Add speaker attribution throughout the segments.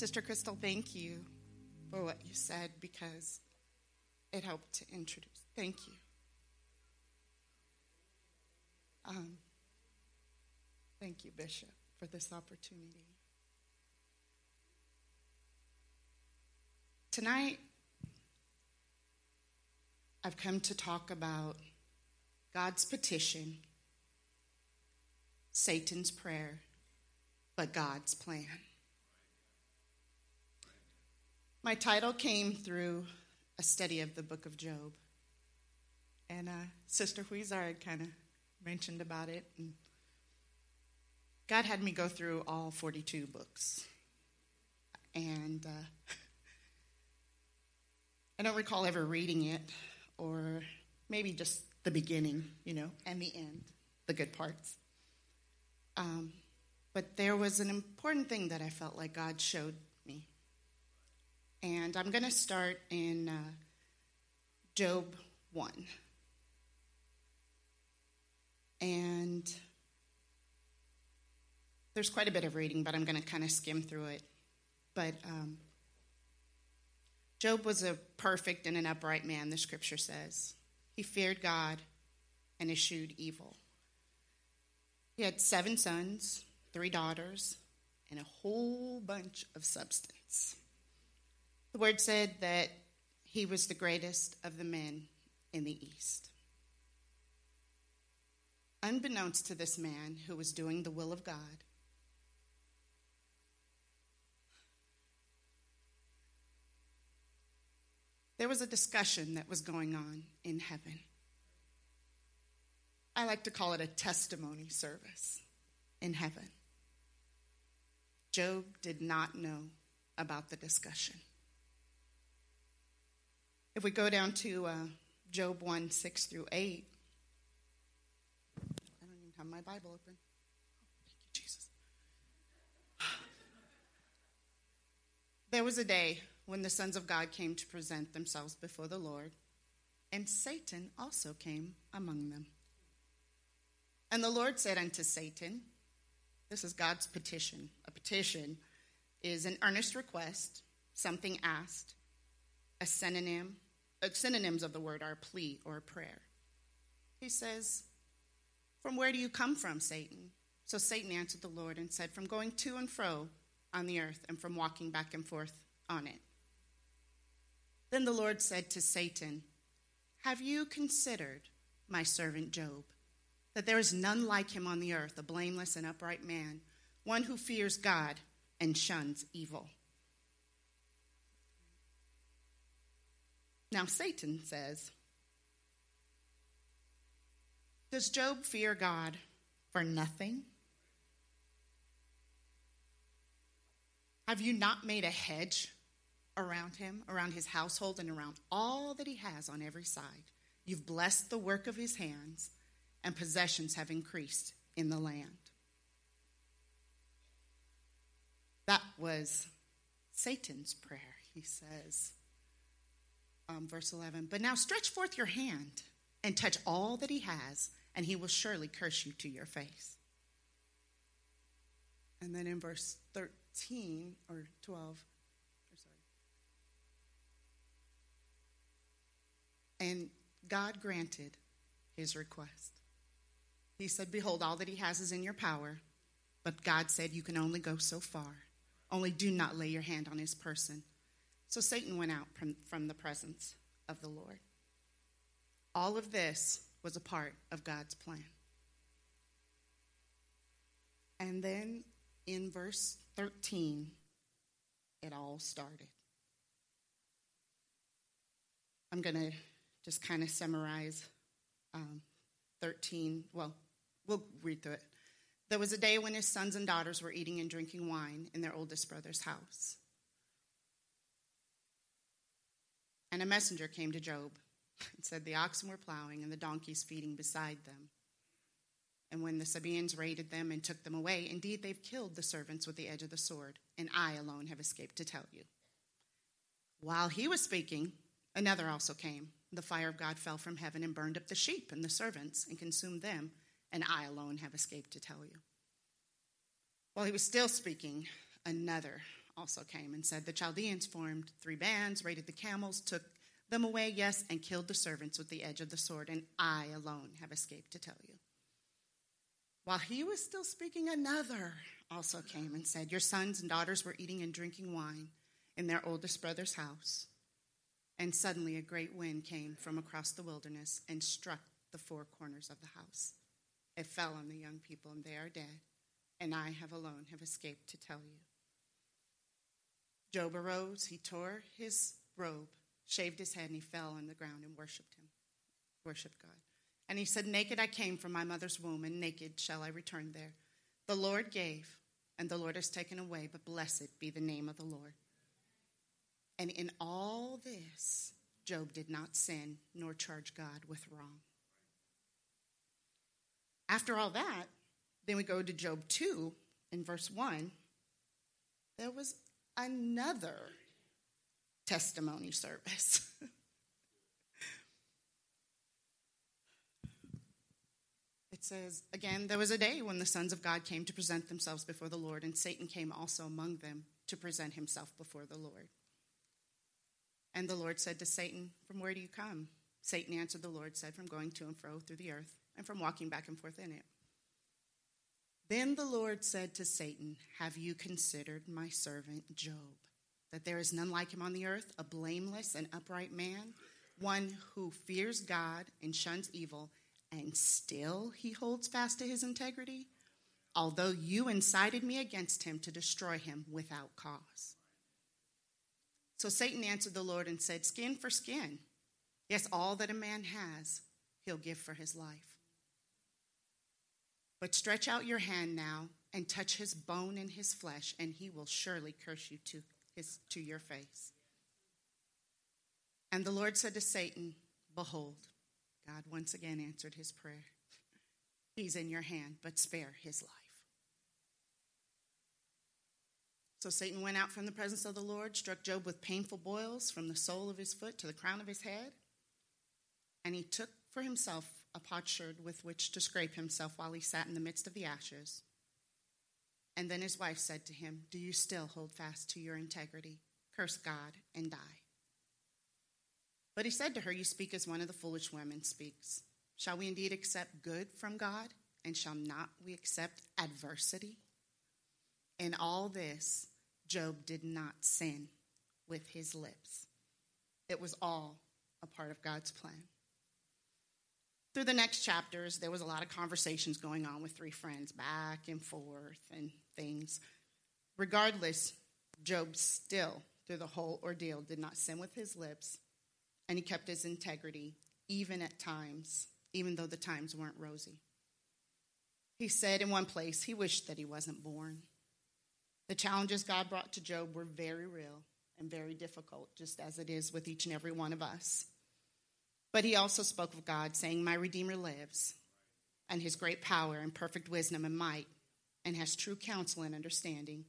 Speaker 1: Sister Crystal, thank you for what you said because it helped to introduce. Thank you. Um, thank you, Bishop, for this opportunity. Tonight, I've come to talk about God's petition, Satan's prayer, but God's plan. My title came through a study of the book of Job. And uh, Sister Huizar kind of mentioned about it. And God had me go through all 42 books. And uh, I don't recall ever reading it, or maybe just the beginning, you know, and the end, the good parts. Um, but there was an important thing that I felt like God showed and I'm going to start in uh, Job 1. And there's quite a bit of reading, but I'm going to kind of skim through it. But um, Job was a perfect and an upright man, the scripture says. He feared God and eschewed evil. He had seven sons, three daughters, and a whole bunch of substance. The word said that he was the greatest of the men in the East. Unbeknownst to this man who was doing the will of God, there was a discussion that was going on in heaven. I like to call it a testimony service in heaven. Job did not know about the discussion. If we go down to uh, Job 1 6 through 8, I don't even have my Bible open. Thank you, Jesus. There was a day when the sons of God came to present themselves before the Lord, and Satan also came among them. And the Lord said unto Satan, This is God's petition. A petition is an earnest request, something asked a synonym, Uh, synonyms of the word are plea or prayer. He says, From where do you come from, Satan? So Satan answered the Lord and said, From going to and fro on the earth and from walking back and forth on it. Then the Lord said to Satan, Have you considered my servant Job, that there is none like him on the earth, a blameless and upright man, one who fears God and shuns evil? Now, Satan says, Does Job fear God for nothing? Have you not made a hedge around him, around his household, and around all that he has on every side? You've blessed the work of his hands, and possessions have increased in the land. That was Satan's prayer, he says um, verse 11. But now stretch forth your hand and touch all that he has, and he will surely curse you to your face. And then in verse 13 or 12, or sorry. And God granted his request. He said, Behold, all that he has is in your power. But God said, You can only go so far. Only do not lay your hand on his person. So Satan went out from, from the presence of the Lord. All of this was a part of God's plan. And then in verse 13, it all started. I'm going to just kind of summarize um, 13. Well, we'll read through it. There was a day when his sons and daughters were eating and drinking wine in their oldest brother's house. And a messenger came to Job and said, The oxen were plowing and the donkeys feeding beside them. And when the Sabaeans raided them and took them away, indeed they've killed the servants with the edge of the sword, and I alone have escaped to tell you. While he was speaking, another also came. The fire of God fell from heaven and burned up the sheep and the servants and consumed them, and I alone have escaped to tell you. While he was still speaking, another also came and said, The Chaldeans formed three bands, raided the camels, took them away, yes, and killed the servants with the edge of the sword, and I alone have escaped to tell you. While he was still speaking, another also came and said, Your sons and daughters were eating and drinking wine in their oldest brother's house. And suddenly a great wind came from across the wilderness and struck the four corners of the house. It fell on the young people, and they are dead, and I have alone have escaped to tell you. Job arose, he tore his robe, shaved his head, and he fell on the ground and worshiped him, worshiped God. And he said, Naked I came from my mother's womb, and naked shall I return there. The Lord gave, and the Lord has taken away, but blessed be the name of the Lord. And in all this, Job did not sin nor charge God with wrong. After all that, then we go to Job 2 in verse 1. There was another testimony service. it says, Again, there was a day when the sons of God came to present themselves before the Lord, and Satan came also among them to present himself before the Lord. And the Lord said to Satan, From where do you come? Satan answered the Lord, said, From going to and fro through the earth, and from walking back and forth in it. Then the Lord said to Satan, Have you considered my servant Job? That there is none like him on the earth, a blameless and upright man, one who fears God and shuns evil, and still he holds fast to his integrity, although you incited me against him to destroy him without cause. So Satan answered the Lord and said, Skin for skin. Yes, all that a man has, he'll give for his life. But stretch out your hand now and touch his bone and his flesh, and he will surely curse you to, his, to your face. And the Lord said to Satan, Behold, God once again answered his prayer. He's in your hand, but spare his life. So Satan went out from the presence of the Lord, struck Job with painful boils from the sole of his foot to the crown of his head, and he took for himself a potsherd with which to scrape himself while he sat in the midst of the ashes. And then his wife said to him, Do you still hold fast to your integrity? Curse God and die. But he said to her, You speak as one of the foolish women speaks. Shall we indeed accept good from God, and shall not we accept adversity? In all this, Job did not sin with his lips. It was all a part of God's plan. Through the next chapters, there was a lot of conversations going on with three friends, back and forth and things. Regardless, Job still, through the whole ordeal, did not sin with his lips, and he kept his integrity, even at times, even though the times weren't rosy. He said in one place he wished that he wasn't born. The challenges God brought to Job were very real and very difficult, just as it is with each and every one of us. But he also spoke of God, saying, My Redeemer lives, and his great power and perfect wisdom and might, and has true counsel and understanding.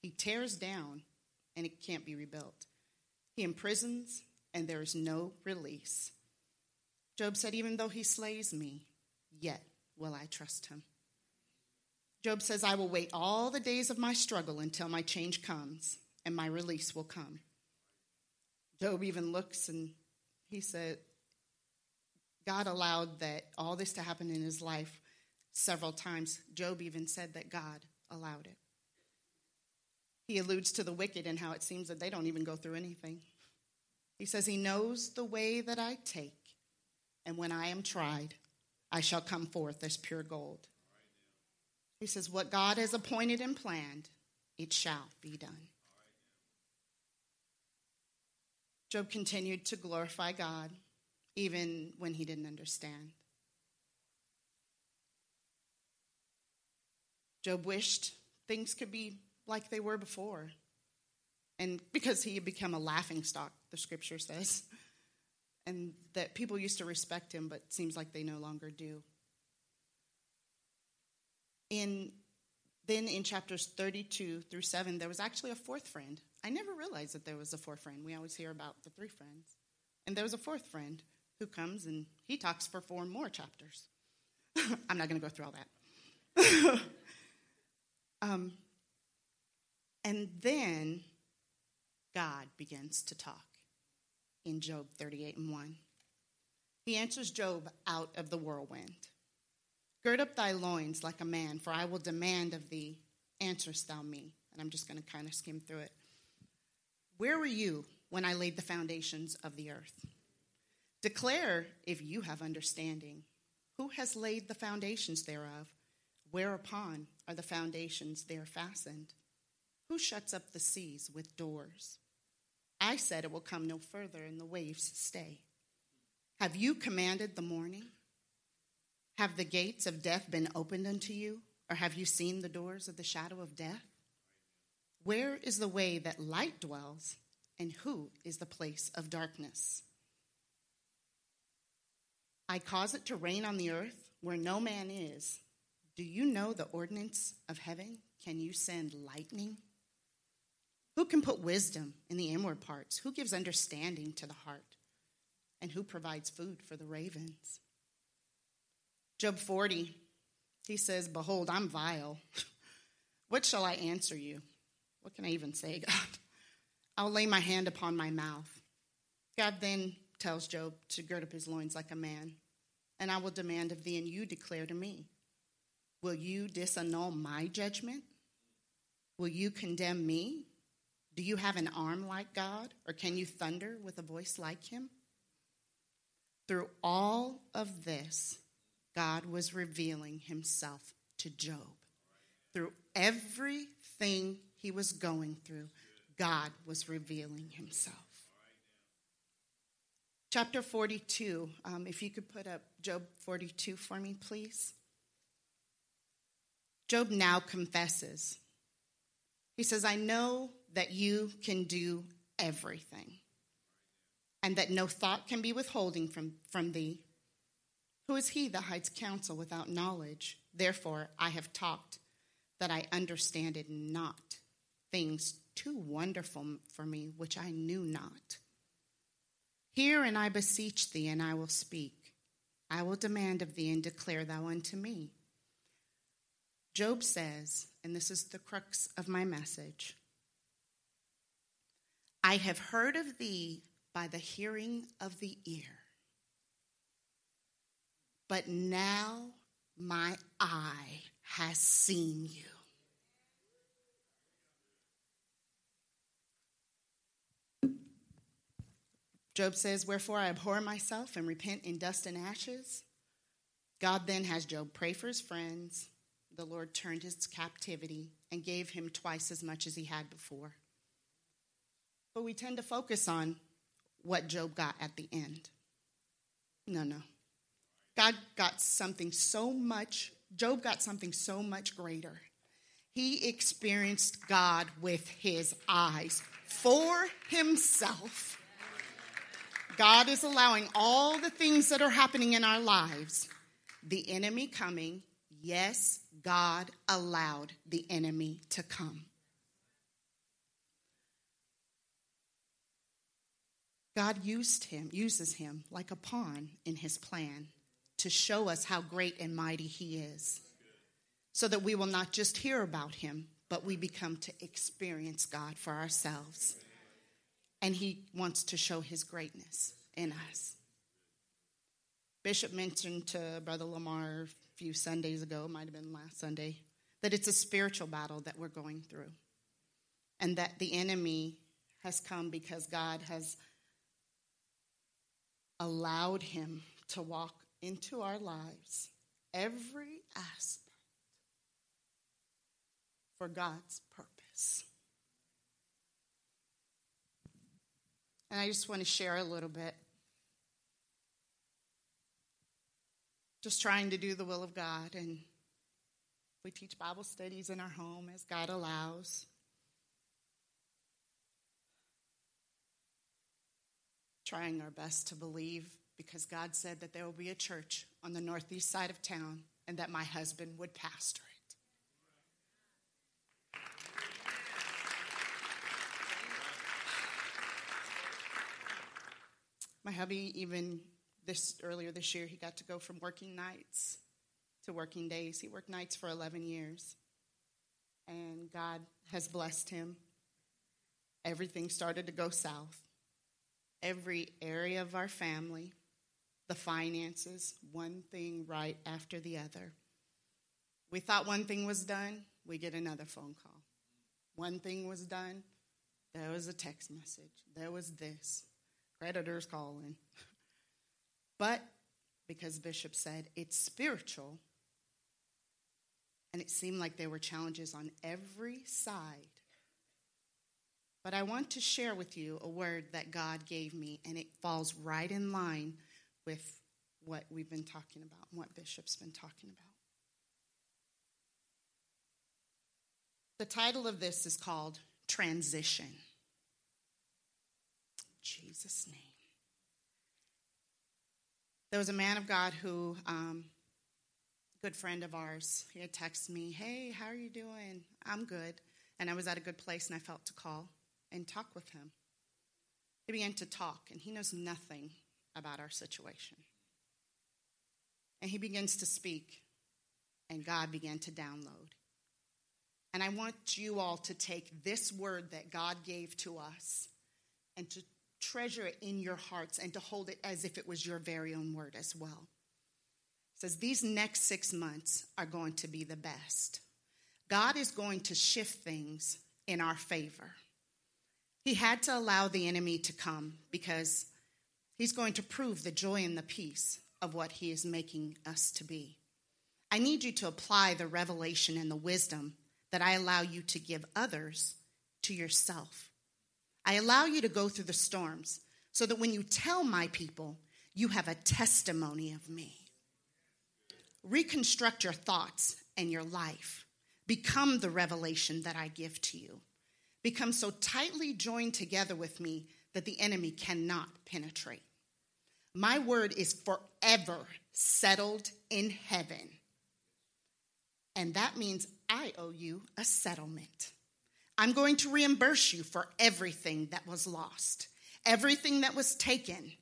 Speaker 1: He tears down, and it can't be rebuilt. He imprisons, and there is no release. Job said, Even though he slays me, yet will I trust him. Job says, I will wait all the days of my struggle until my change comes and my release will come. Job even looks and he said, God allowed that all this to happen in his life several times. Job even said that God allowed it. He alludes to the wicked and how it seems that they don't even go through anything. He says, He knows the way that I take, and when I am tried, I shall come forth as pure gold. He says, What God has appointed and planned, it shall be done. Job continued to glorify God even when he didn't understand. Job wished things could be like they were before. And because he had become a laughing stock, the scripture says, and that people used to respect him, but seems like they no longer do. In then in chapters 32 through 7, there was actually a fourth friend. I never realized that there was a fourth friend. We always hear about the three friends. And there was a fourth friend who comes and he talks for four more chapters. I'm not going to go through all that. um, And then God begins to talk in Job 38 and 1. He answers Job out of the whirlwind. Gird up thy loins like a man, for I will demand of thee, answerest thou me. And I'm just going to kind of skim through it. Where were you when I laid the foundations of the earth? Declare if you have understanding. Who has laid the foundations thereof? Whereupon are the foundations there fastened? Who shuts up the seas with doors? I said it will come no further, and the waves stay. Have you commanded the morning? Have the gates of death been opened unto you? Or have you seen the doors of the shadow of death? Where is the way that light dwells, and who is the place of darkness? I cause it to rain on the earth where no man is. Do you know the ordinance of heaven? Can you send lightning? Who can put wisdom in the inward parts? Who gives understanding to the heart? And who provides food for the ravens? Job 40, he says, Behold, I'm vile. what shall I answer you? What can I even say, God? I'll lay my hand upon my mouth. God then tells Job to gird up his loins like a man, and I will demand of thee, and you declare to me. Will you disannul my judgment? Will you condemn me? Do you have an arm like God, or can you thunder with a voice like him? Through all of this, God was revealing himself to Job. Through everything he was going through, God was revealing himself. Chapter 42, um, if you could put up Job 42 for me, please. Job now confesses. He says, I know that you can do everything, and that no thought can be withholding from, from thee. Who is he that hides counsel without knowledge? Therefore, I have talked that I understand it not, things too wonderful for me which I knew not. Hear, and I beseech thee, and I will speak. I will demand of thee, and declare thou unto me. Job says, and this is the crux of my message I have heard of thee by the hearing of the ear, but now my eye has seen you. Job says, Wherefore I abhor myself and repent in dust and ashes. God then has Job pray for his friends. The Lord turned his captivity and gave him twice as much as he had before. But we tend to focus on what Job got at the end. No, no. God got something so much, Job got something so much greater. He experienced God with his eyes for himself. God is allowing all the things that are happening in our lives, the enemy coming. Yes, God allowed the enemy to come. God used him, uses him like a pawn in his plan to show us how great and mighty he is. So that we will not just hear about him, but we become to experience God for ourselves. And he wants to show his greatness in us. Bishop mentioned to Brother Lamar a few Sundays ago, might have been last Sunday, that it's a spiritual battle that we're going through. And that the enemy has come because God has allowed him to walk into our lives every aspect for God's purpose. And I just want to share a little bit. Just trying to do the will of God. And we teach Bible studies in our home as God allows. trying our best to believe because God said that there will be a church on the northeast side of town and that my husband would pastor it. My hubby, even this earlier this year, he got to go from working nights to working days. He worked nights for 11 years. and God has blessed him. Everything started to go south. Every area of our family, the finances, one thing right after the other. We thought one thing was done, we get another phone call. One thing was done, there was a text message. There was this. Creditors calling. but because Bishop said it's spiritual, and it seemed like there were challenges on every side. But I want to share with you a word that God gave me, and it falls right in line with what we've been talking about and what Bishop's been talking about. The title of this is called Transition. Jesus' name. There was a man of God who um, good friend of ours. He had texted me, Hey, how are you doing? I'm good. And I was at a good place and I felt to call and talk with him. He began to talk, and he knows nothing about our situation. And he begins to speak, and God began to download. And I want you all to take this word that God gave to us and to treasure it in your hearts and to hold it as if it was your very own word as well says these next six months are going to be the best. God is going to shift things in our favor. He had to allow the enemy to come because he's going to prove the joy and the peace of what he is making us to be. I need you to apply the revelation and the wisdom that I allow you to give others to yourself. I allow you to go through the storms so that when you tell my people, you have a testimony of me. Reconstruct your thoughts and your life. Become the revelation that I give to you. Become so tightly joined together with me that the enemy cannot penetrate. My word is forever settled in heaven. And that means I owe you a settlement. I'm going to reimburse you for everything that was lost, everything that was taken,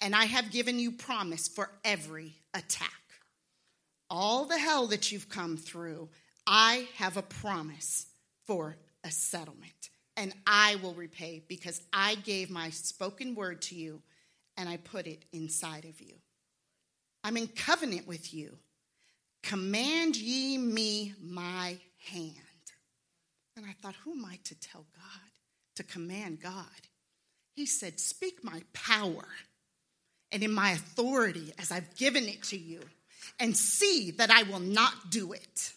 Speaker 1: and I have given you promise for every attack all the hell that you've come through, I have a promise for a settlement. And I will repay because I gave my spoken word to you and I put it inside of you. I'm in covenant with you. Command ye me my hand. And I thought, who am I to tell God, to command God? He said, Speak my power and in my authority as I've given it to you and see that I will not do it.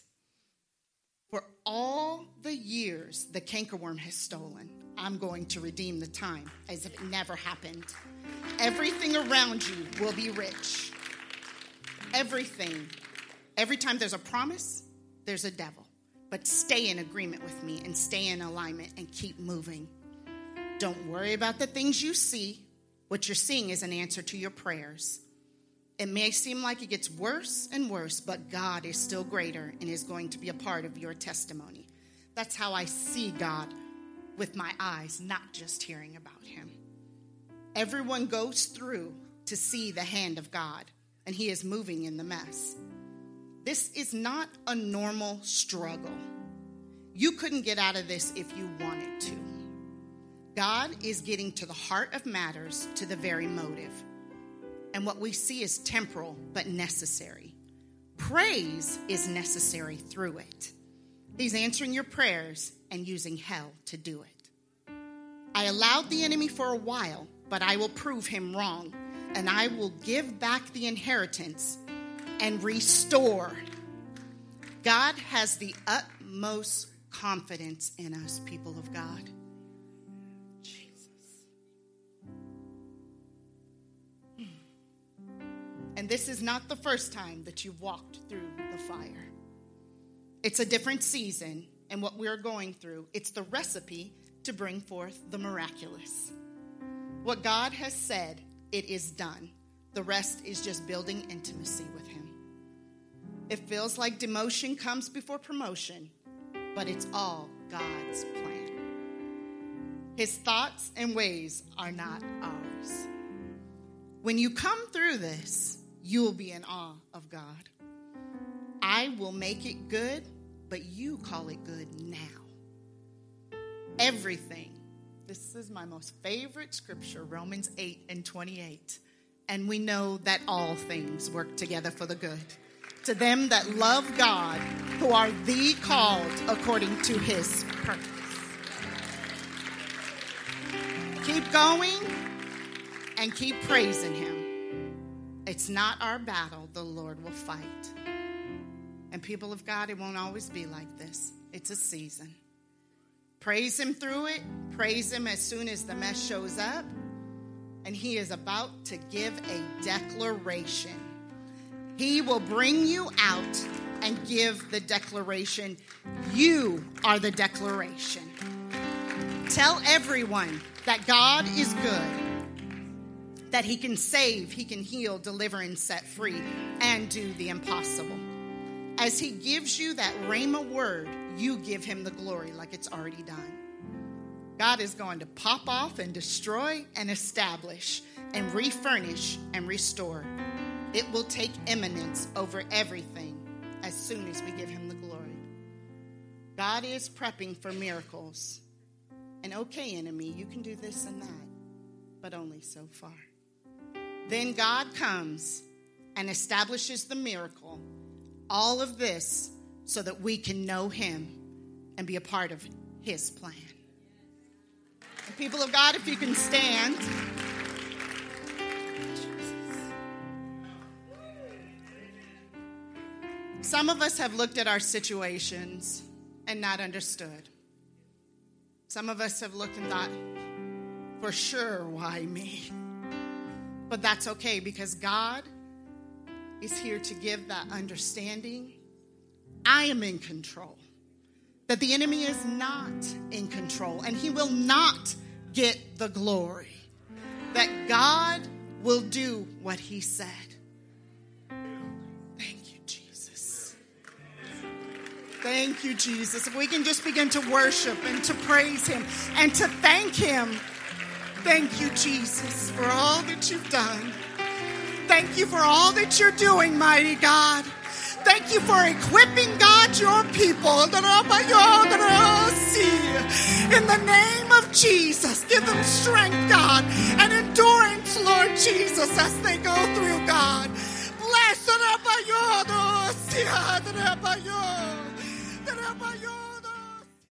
Speaker 1: For all the years the cankerworm has stolen, I'm going to redeem the time as if it never happened. Everything around you will be rich. Everything. Every time there's a promise, there's a devil. But stay in agreement with me and stay in alignment and keep moving. Don't worry about the things you see. What you're seeing is an answer to your prayers. It may seem like it gets worse and worse, but God is still greater and is going to be a part of your testimony. That's how I see God with my eyes, not just hearing about Him. Everyone goes through to see the hand of God, and He is moving in the mess. This is not a normal struggle. You couldn't get out of this if you wanted to. God is getting to the heart of matters, to the very motive and what we see is temporal but necessary. Praise is necessary through it. He's answering your prayers and using hell to do it. I allowed the enemy for a while, but I will prove him wrong, and I will give back the inheritance and restore. God has the utmost confidence in us, people of God. Jesus. And this is not the first time that you've walked through the fire. It's a different season, and what we're going through, it's the recipe to bring forth the miraculous. What God has said, it is done. The rest is just building intimacy with Him. It feels like demotion comes before promotion, but it's all God's plan. His thoughts and ways are not ours. When you come through this, you will be in awe of God. I will make it good but you call it good now. Everything. This is my most favorite scripture, Romans 8 and 28. And we know that all things work together for the good. To them that love God, who are the called according to his purpose. Keep going and keep praising him. It's not our battle, the Lord will fight. And people of God, it won't always be like this. It's a season. Praise Him through it. Praise Him as soon as the mess shows up. And He is about to give a declaration. He will bring you out and give the declaration. You are the declaration. Tell everyone that God is good, that He can save, He can heal, deliver, and set free, and do the impossible. As He gives you that Rhema word, you give Him the glory like it's already done. God is going to pop off and destroy and establish and refurnish and restore. It will take eminence over everything as soon as we give Him the glory. God is prepping for miracles. And okay, enemy, you can do this and that, but only so far. Then God comes and establishes the miracle all of this so that we can know Him and be a part of His plan. And people of God, if you can stand. Some of us have looked at our situations and not understood. Some of us have looked and thought, for sure, why me? But that's okay because God is here to give that understanding. I am in control. That the enemy is not in control and he will not get the glory. That God will do what he said. Thank you, Jesus. If we can just begin to worship and to praise him and to thank him. Thank you, Jesus, for all that you've done. Thank you for all that you're doing, mighty God. Thank you for equipping God your people. In the name of Jesus, give them strength, God, and endurance, Lord Jesus, as they go through, God. Bless